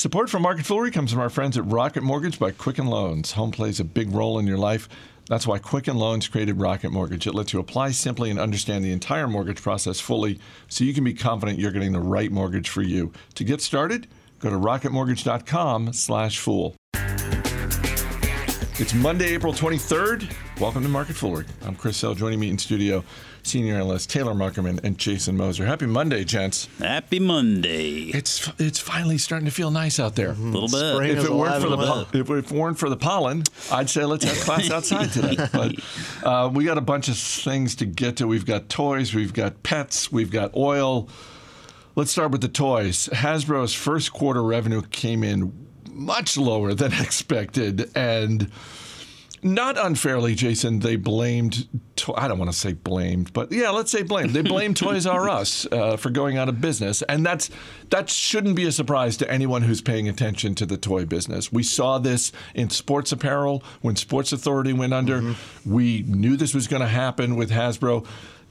Support for Market Foolery comes from our friends at Rocket Mortgage by Quicken Loans. Home plays a big role in your life. That's why Quicken Loans created Rocket Mortgage. It lets you apply simply and understand the entire mortgage process fully so you can be confident you're getting the right mortgage for you. To get started, go to rocketmortgage.com slash fool. It's Monday, April 23rd. Welcome to Market Foolery. I'm Chris Hill. Joining me in studio, senior analyst Taylor Muckerman and Jason Moser. Happy Monday, gents. Happy Monday. It's it's finally starting to feel nice out there. A little bit. Spring If it, weren't for the po- if it weren't for the pollen, I'd say let's have class outside today. But uh, we got a bunch of things to get to. We've got toys, we've got pets, we've got oil. Let's start with the toys. Hasbro's first quarter revenue came in much lower than expected, and not unfairly, Jason. They blamed. To- I don't want to say blamed, but yeah, let's say blamed. They blamed Toys R Us uh, for going out of business, and that's that shouldn't be a surprise to anyone who's paying attention to the toy business. We saw this in sports apparel when Sports Authority went under. We knew this was going to happen with Hasbro.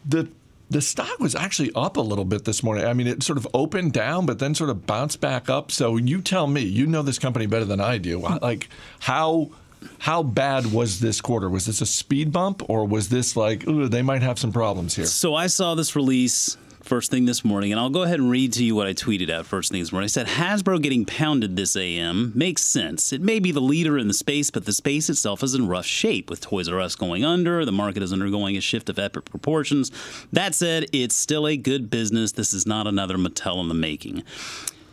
The the stock was actually up a little bit this morning. I mean, it sort of opened down, but then sort of bounced back up. So you tell me, you know this company better than I do. Like how how bad was this quarter? Was this a speed bump, or was this like ooh, they might have some problems here? So I saw this release first thing this morning, and I'll go ahead and read to you what I tweeted out first thing this morning. I said, Hasbro getting pounded this AM makes sense. It may be the leader in the space, but the space itself is in rough shape with Toys R Us going under. The market is undergoing a shift of epic proportions. That said, it's still a good business. This is not another Mattel in the making.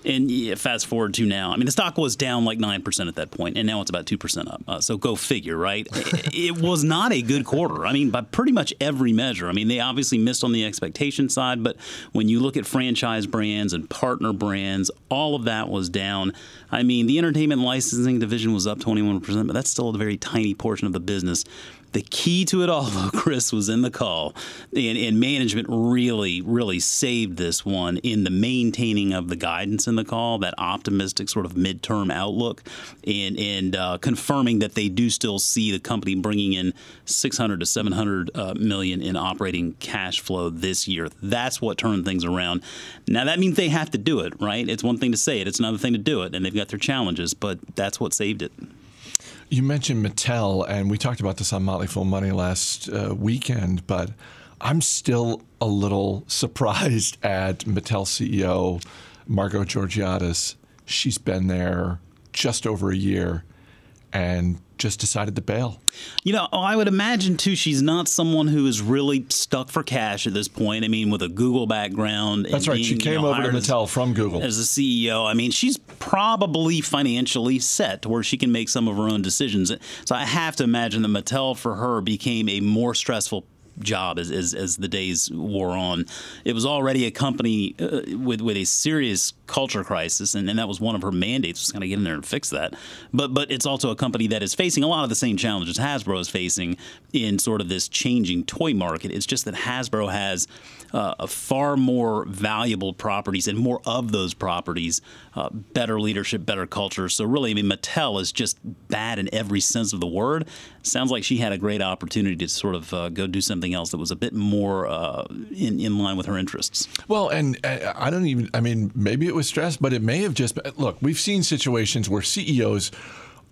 And yeah, fast forward to now, I mean, the stock was down like 9% at that point, and now it's about 2% up. Uh, so go figure, right? it, was not a good quarter. I mean, by pretty much every measure. I mean, they obviously missed on the expectation side, but when you look at franchise brands and partner brands, all of that was down. I mean, the entertainment licensing division was up 21%, but that's still a very tiny portion of the business. The key to it all, though, Chris, was in the call. And, and management really, really saved this one in the maintaining of the guidance in the call, that optimistic sort of midterm outlook, and, and uh, confirming that they do still see the company bringing in 600 to 700 uh, million in operating cash flow this year. That's what turned things around. Now, that means they have to do it, right? It's one thing to say it, it's another thing to do it, and they've got their challenges, but that's what saved it. You mentioned Mattel, and we talked about this on Motley Fool Money last uh, weekend, but I'm still a little surprised at Mattel CEO Margo Georgiadis. She's been there just over a year and just decided to bail. You know, I would imagine too. She's not someone who is really stuck for cash at this point. I mean, with a Google background. and That's right. She being, you came know, over to hired as- Mattel from Google. as a CEO. I mean, she's probably financially set to where she can make some of her own decisions. So I have to imagine that Mattel for her became a more stressful job as, as, as the days wore on. It was already a company uh, with with a serious culture crisis, and, and that was one of her mandates was kind of get in there and fix that. But but it's also a company that is facing a lot of the same challenges Hasbro is facing in sort of this changing toy market. It's just that Hasbro has uh, far more valuable properties and more of those properties, uh, better leadership, better culture. So really, I mean, Mattel is just bad in every sense of the word. Sounds like she had a great opportunity to sort of uh, go do something else that was a bit more uh, in in line with her interests. Well, and I don't even, I mean, maybe it was stress, but it may have just look, we've seen situations where CEOs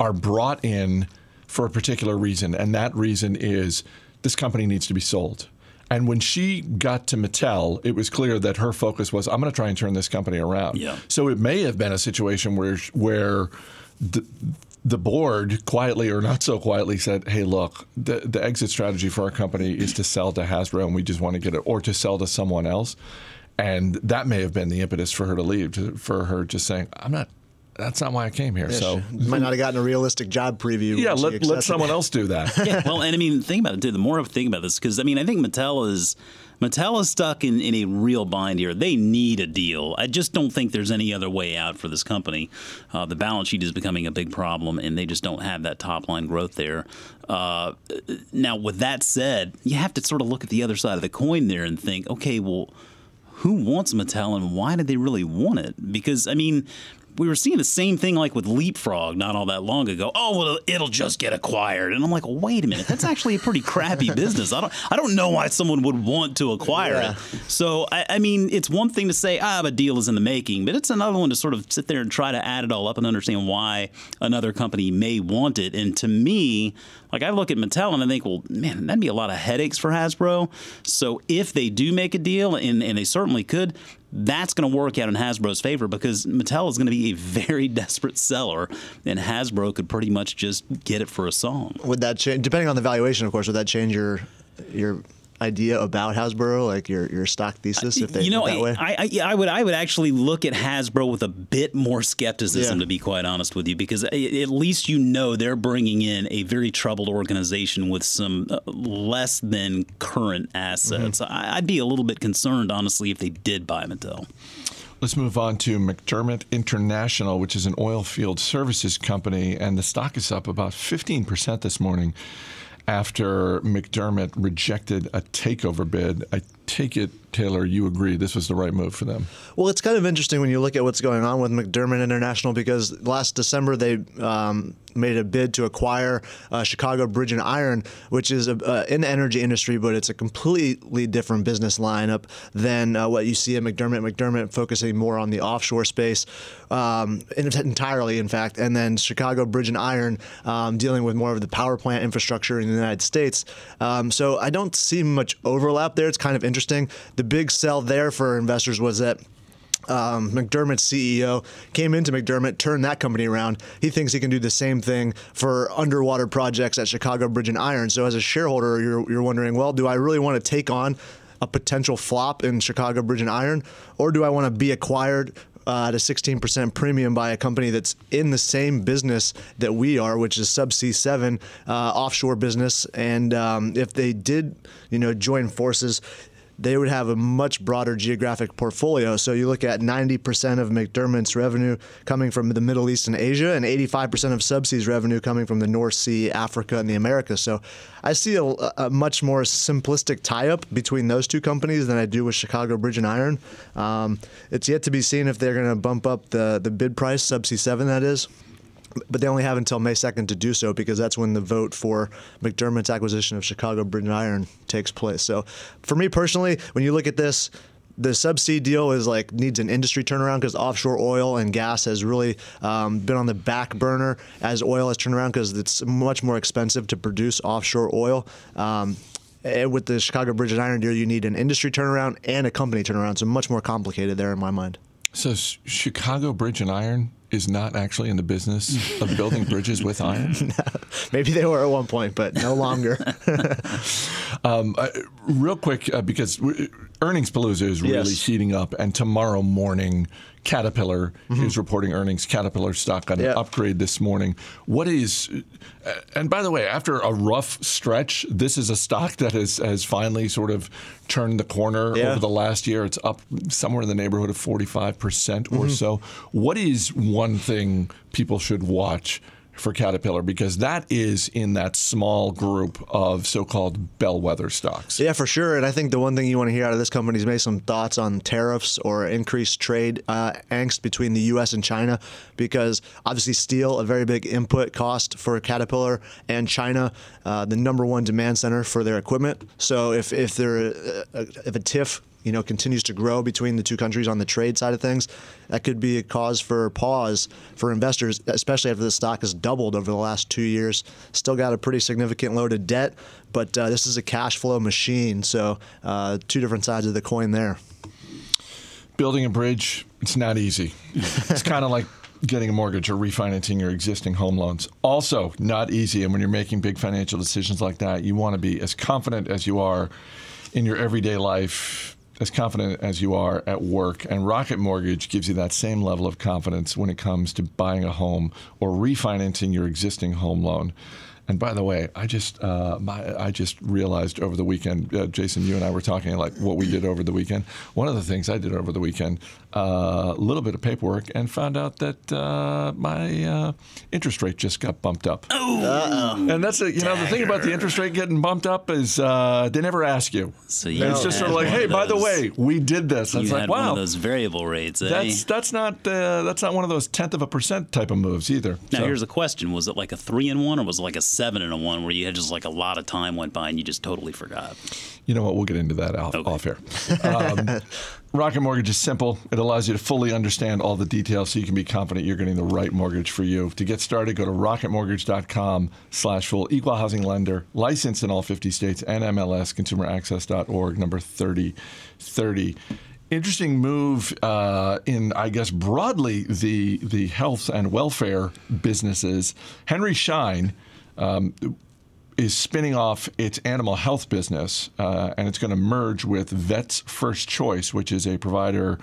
are brought in for a particular reason, and that reason is this company needs to be sold. And when she got to Mattel, it was clear that her focus was, I'm going to try and turn this company around. Yeah. So it may have been a situation where, where the, the board quietly or not so quietly said, "Hey, look, the the exit strategy for our company is to sell to Hasbro, and we just want to get it, or to sell to someone else." And that may have been the impetus for her to leave, to, for her just saying, "I'm not. That's not why I came here." so. She might not have gotten a realistic job preview. Yeah, let, let someone else do that. yeah, well, and I mean, think about it too. The more I think about this, because I mean, I think Mattel is Mattel is stuck in, in a real bind here. They need a deal. I just don't think there's any other way out for this company. Uh, the balance sheet is becoming a big problem, and they just don't have that top line growth there. Uh, now, with that said, you have to sort of look at the other side of the coin there and think, okay, well who wants Mattel and why did they really want it? Because I mean, we were seeing the same thing like with Leapfrog not all that long ago. Oh well, it'll just get acquired, and I'm like, wait a minute, that's actually a pretty crappy business. I don't I don't know why someone would want to acquire Yeah. it. So I, I mean, it's one thing to say ah, a deal is in the making, but it's another one to sort of sit there and try to add it all up and understand why another company may want it. And to me, like I look at Mattel and I think, well, man, that'd be a lot of headaches for Hasbro. So if they do make a deal, and, and they certainly could, that's going to work out in Hasbro's favor because Mattel is going to be a very desperate seller, and Hasbro could pretty much just get it for a song. Would that change? Depending on the valuation, of course, would that change your your idea about Hasbro, like your your stock thesis? If they you know, went that way? I, I, I would I would actually look at Hasbro with a bit more skepticism, Yeah. to be quite honest with you, because at least you know they're bringing in a very troubled organization with some uh, less than current assets. Mm-hmm. I, I'd be a little bit concerned, honestly, if they did buy Mattel. Let's move on to McDermott International, which is an oil field services company, and the stock is up about 15% this morning after McDermott rejected a takeover bid. I take it, Taylor, you agree this was the right move for them. Well, it's kind of interesting when you look at what's going on with McDermott International because last December they um, made a bid to acquire uh, Chicago Bridge and Iron, which is a, uh, in the energy industry, but it's a completely different business lineup than uh, what you see at McDermott. McDermott focusing more on the offshore space um, en- entirely, in fact, and then Chicago Bridge and Iron um, dealing with more of the power plant infrastructure in the United States. Um, so I don't see much overlap there. It's kind of interesting. The big sell there for investors was that um, McDermott's CEO came into McDermott, turned that company around. He thinks he can do the same thing for underwater projects at Chicago Bridge and Iron. So, as a shareholder, you're, you're wondering, well, do I really want to take on a potential flop in Chicago Bridge and Iron, or do I want to be acquired? Uh, at a 16% premium by a company that's in the same business that we are, which is Subsea 7 uh, offshore business. And um, if they did, you know, join forces, they would have a much broader geographic portfolio. So you look at 90% of McDermott's revenue coming from the Middle East and Asia, and 85% of Subsea's revenue coming from the North Sea, Africa, and the Americas. So I see a, a much more simplistic tie-up between those two companies than I do with Chicago Bridge and Iron. Um, it's yet to be seen if they're going to bump up the the bid price, Subsea 7 that is but they only have until May 2nd to do so because that's when the vote for McDermott's acquisition of Chicago Bridge and Iron takes place. So, for me personally, when you look at this, the subsea deal is like needs an industry turnaround because offshore oil and gas has really um, been on the back burner as oil has turned around because it's much more expensive to produce offshore oil. Um, and with the Chicago Bridge and Iron deal, you need an industry turnaround and a company turnaround. So much more complicated there in my mind. So, Chicago Bridge and Iron is not actually in the business of building bridges with iron. Maybe they were at one point, but no longer. Um, uh, real quick, uh, because earnings palooza is really Yes. heating up, and tomorrow morning, Caterpillar mm-hmm. is reporting earnings. Caterpillar stock got an Yeah. upgrade this morning. What is, and by the way, after a rough stretch, this is a stock that has, has finally sort of turned the corner Yeah. over the last year. It's up somewhere in the neighborhood of 45% or mm-hmm. so. What is one thing people should watch? For Caterpillar, because that is in that small group of so called bellwether stocks. Yeah, for sure. And I think the one thing you want to hear out of this company is maybe some thoughts on tariffs or increased trade uh, angst between the U.S. and China, because obviously steel, a very big input cost for Caterpillar, and China, uh, the number one demand center for their equipment. So if if there uh, if a tiff you know continues to grow between the two countries on the trade side of things, that could be a cause for pause for investors, especially after the stock has doubled over the last two years. Still got a pretty significant load of debt, but uh, this is a cash flow machine. So uh, two different sides of the coin there. building a bridge, it's not easy. it's kind of like getting a mortgage or refinancing your existing home loans. Also, not easy. And when you're making big financial decisions like that, you want to be as confident as you are in your everyday life, as confident as you are at work. And Rocket Mortgage gives you that same level of confidence when it comes to buying a home or refinancing your existing home loan. And by the way, I just uh, my I just realized over the weekend, uh, Jason, you and I were talking like what we did over the weekend. One of the things I did over the weekend, a uh, little bit of paperwork, and found out that uh, my uh, interest rate just got bumped up. Oh, And that's a, you know the thing about the interest rate getting bumped up is uh, they never ask you. So you it's just sort of like, hey, of by the way, we did this. you It's had like, one wow, of those variable rates. Eh? that's that's not uh, that's not one of those tenth of a percent type of moves either. Now So- here's a question: Was it like a three and one, or was it like a seven and a one, where you had just like a lot of time went by and you just totally forgot? You know what? We'll get into that off, Okay. off air. Um, Rocket Mortgage is simple. It allows you to fully understand all the details so you can be confident you're getting the right mortgage for you. To get started, go to rocketmortgage.com slash fool equal housing lender, licensed in all 50 states, and NMLS, consumeraccess.org, number 3030. Interesting move uh, in, I guess, broadly the, the health and welfare businesses. Henry Schein is spinning off its animal health business, uh, and it's going to merge with Vets First Choice, which is a provider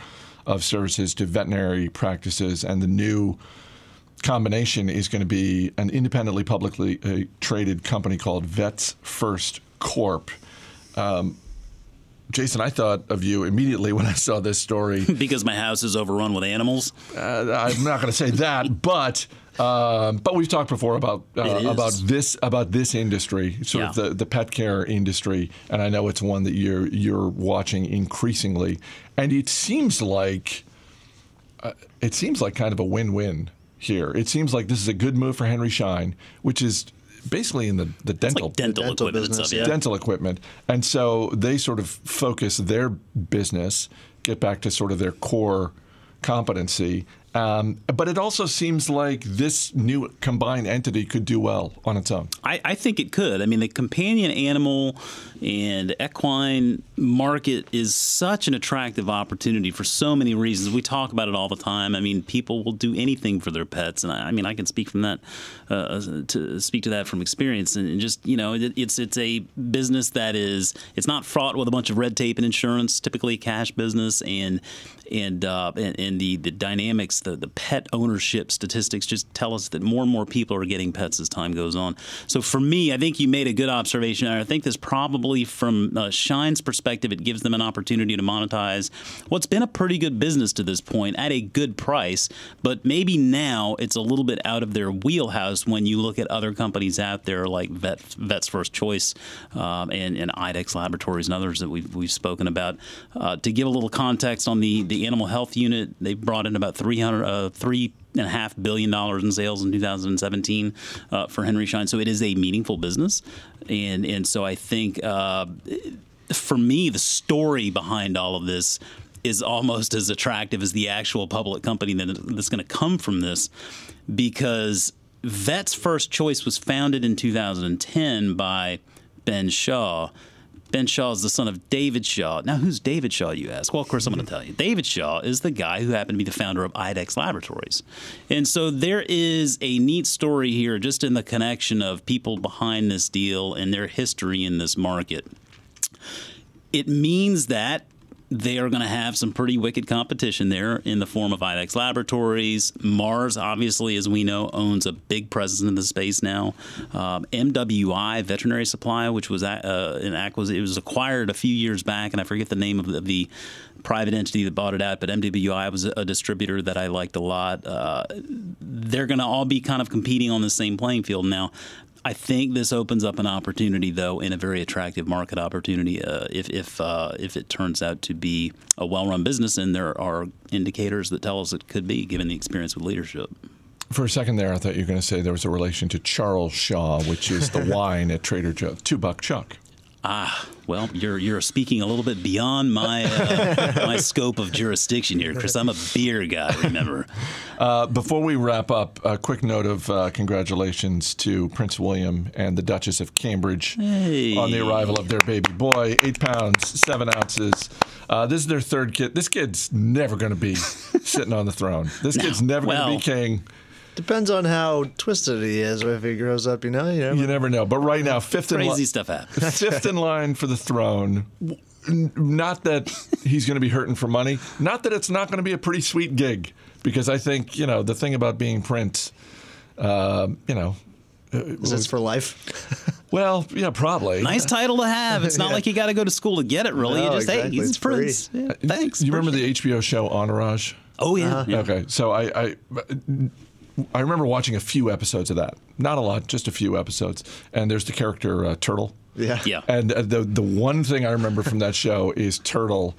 of services to veterinary practices. And the new combination is going to be an independently publicly uh, traded company called Vets First Corp. Um, Jason, I thought of you immediately when I saw this story. Because my house is overrun with animals. Uh, I'm not going to say that, but um, but we've talked before about uh, about this about this industry, sort of the, the pet care industry, and I know it's one that you're you're watching increasingly, and it seems like uh, it seems like kind of a win-win here. It seems like this is a good move for Henry Schein, which is basically in the the dental like dental, dental equipment business, stuff. Yeah. dental equipment. And so they sort of focus their business, get back to sort of their core competency. Um, but it also seems like this new combined entity could do well on its own. I, I think it could. I mean, the companion animal and equine market is such an attractive opportunity for so many reasons. We talk about it all the time. I mean, people will do anything for their pets, and I, I mean, I can speak from that uh, to speak to that from experience. And just you know, it, it's it's a business that is it's not fraught with a bunch of red tape and insurance. Typically, cash business, and and uh, and, and the the dynamics, the the pet ownership statistics just tell us that more and more people are getting pets as time goes on. So for me, I think you made a good observation. I think this probably, from uh, Schein's perspective, it gives them an opportunity to monetize what's been a pretty good business to this point at a good price. But maybe now it's a little bit out of their wheelhouse when you look at other companies out there like Vet, Vets First Choice um, and, and IDEXX Laboratories and others that we've, we've spoken about. Uh, to give a little context on the, the animal health unit, they brought in about 300, uh, three and a half billion dollars in sales in 2017 uh, for Henry Schein. So it is a meaningful business, and and so I think uh, for me the story behind all of this is almost as attractive as the actual public company that, that's going to come from this, because Vet's First Choice was founded in 2010 by Ben Shaw. Ben Shaw is the son of David Shaw. Now, who's David Shaw, you ask? Well, of course, I'm going to tell you. David Shaw is the guy who happened to be the founder of IDEXX Laboratories. And so there is a neat story here just in the connection of people behind this deal and their history in this market. It means that they are going to have some pretty wicked competition there in the form of IDEXX Laboratories. Mars, obviously, as we know, owns a big presence in the space now. Um, MWI Veterinary Supply, which was uh, an acquisition, it was acquired a few years back, and I forget the name of the, the private entity that bought it out, but MWI was a distributor that I liked a lot. Uh, they're going to all be kind of competing on the same playing field now. I think this opens up an opportunity, though, in a very attractive market opportunity. Uh, if if uh, if it turns out to be a well-run business, and there are indicators that tell us it could be, given the experience with leadership. For a second there, I thought you were going to say there was a relation to Charles Shaw, which is the wine at Trader Joe's, two buck chuck. Ah, well, you're you're speaking a little bit beyond my uh, my scope of jurisdiction here, Chris. I'm a beer guy, remember. Uh, before we wrap up, a quick note of uh, congratulations to Prince William and the Duchess of Cambridge Hey. on the arrival of their baby boy, eight pounds, seven ounces. Uh, this is their third kid. This kid's never going to be sitting on the throne. This kid's never going to be king. Depends on how twisted he is if he grows up, you know. You know. You never know. But right now, fifth in Crazy line, stuff happens. fifth in line for the throne. Not that he's going to be hurting for money. Not that it's not going to be a pretty sweet gig. Because I think you know the thing about being Prince, uh, you know, uh, Is this for life? Well, yeah, probably. Nice title to have. It's not Yeah. like you got to go to school to get it. Really, No, you just hey, he's It's Prince. Yeah, uh, thanks. You remember the HBO show Entourage? Oh yeah. yeah. Okay, so I, I I remember watching a few episodes of that. Not a lot, just a few episodes. And there's the character uh, Turtle. Yeah. Yeah. And uh, the the one thing I remember from that show is Turtle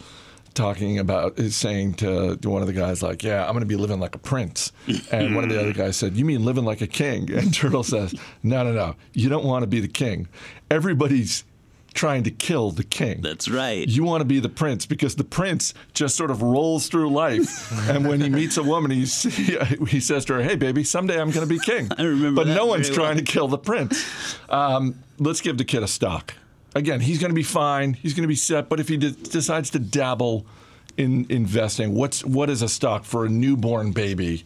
talking about is saying to, to one of the guys like, "Yeah, I'm going to be living like a prince," and one of the other guys said, "You mean living like a king?" And Turtle says, "No, no, no. You don't want to be the king. Everybody's." Trying to kill the king. That's right. You want to be the prince because the prince just sort of rolls through life, and when he meets a woman, he he says to her, "Hey, baby, someday I'm going to be king." I remember but no one's trying to kill the prince. Um, let's give the kid a stock. Again, he's going to be fine. He's going to be set. But if he de- decides to dabble in investing, what's what is a stock for a newborn baby?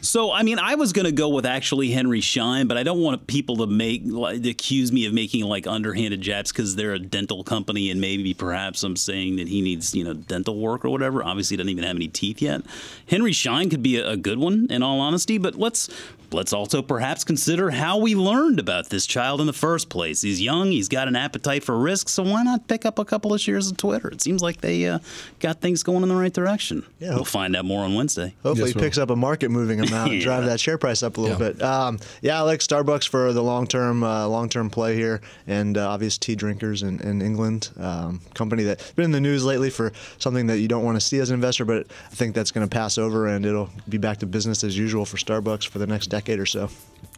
So, I mean, I was going to go with actually Henry Schein, but I don't want people to make like, to accuse me of making like underhanded jabs because they're a dental company and maybe perhaps I'm saying that he needs you know dental work or whatever. Obviously, he doesn't even have any teeth yet. Henry Schein could be a, a good one, in all honesty. But let's let's also perhaps consider how we learned about this child in the first place. He's young, he's got an appetite for risk, so why not pick up a couple of shares of Twitter? It seems like they uh, got things going in the right direction. Yeah. we'll find out more on Wednesday. Hopefully, Yes, he picks up a market moving amount and Yeah. drive that share price up a little Yeah. bit. Um, yeah, I like Starbucks for the long term uh, long term play here, and uh, obvious tea drinkers in, in England. Um, company that's been in the news lately for something that you don't want to see as an investor, but I think that's going to pass over and it'll be back to business as usual for Starbucks for the next decade or so.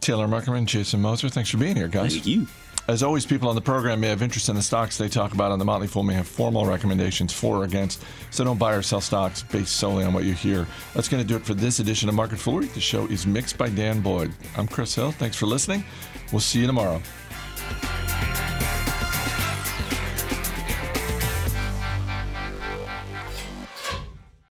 Taylor Muckerman, Jason Moser, thanks for being here, guys. Thank you. As always, people on the program may have interest in the stocks they talk about on the Motley Fool may have formal recommendations for or against, so don't buy or sell stocks based solely on what you hear. That's going to do it for this edition of Market Foolery. The show is mixed by Dan Boyd. I'm Chris Hill. Thanks for listening. We'll see you tomorrow.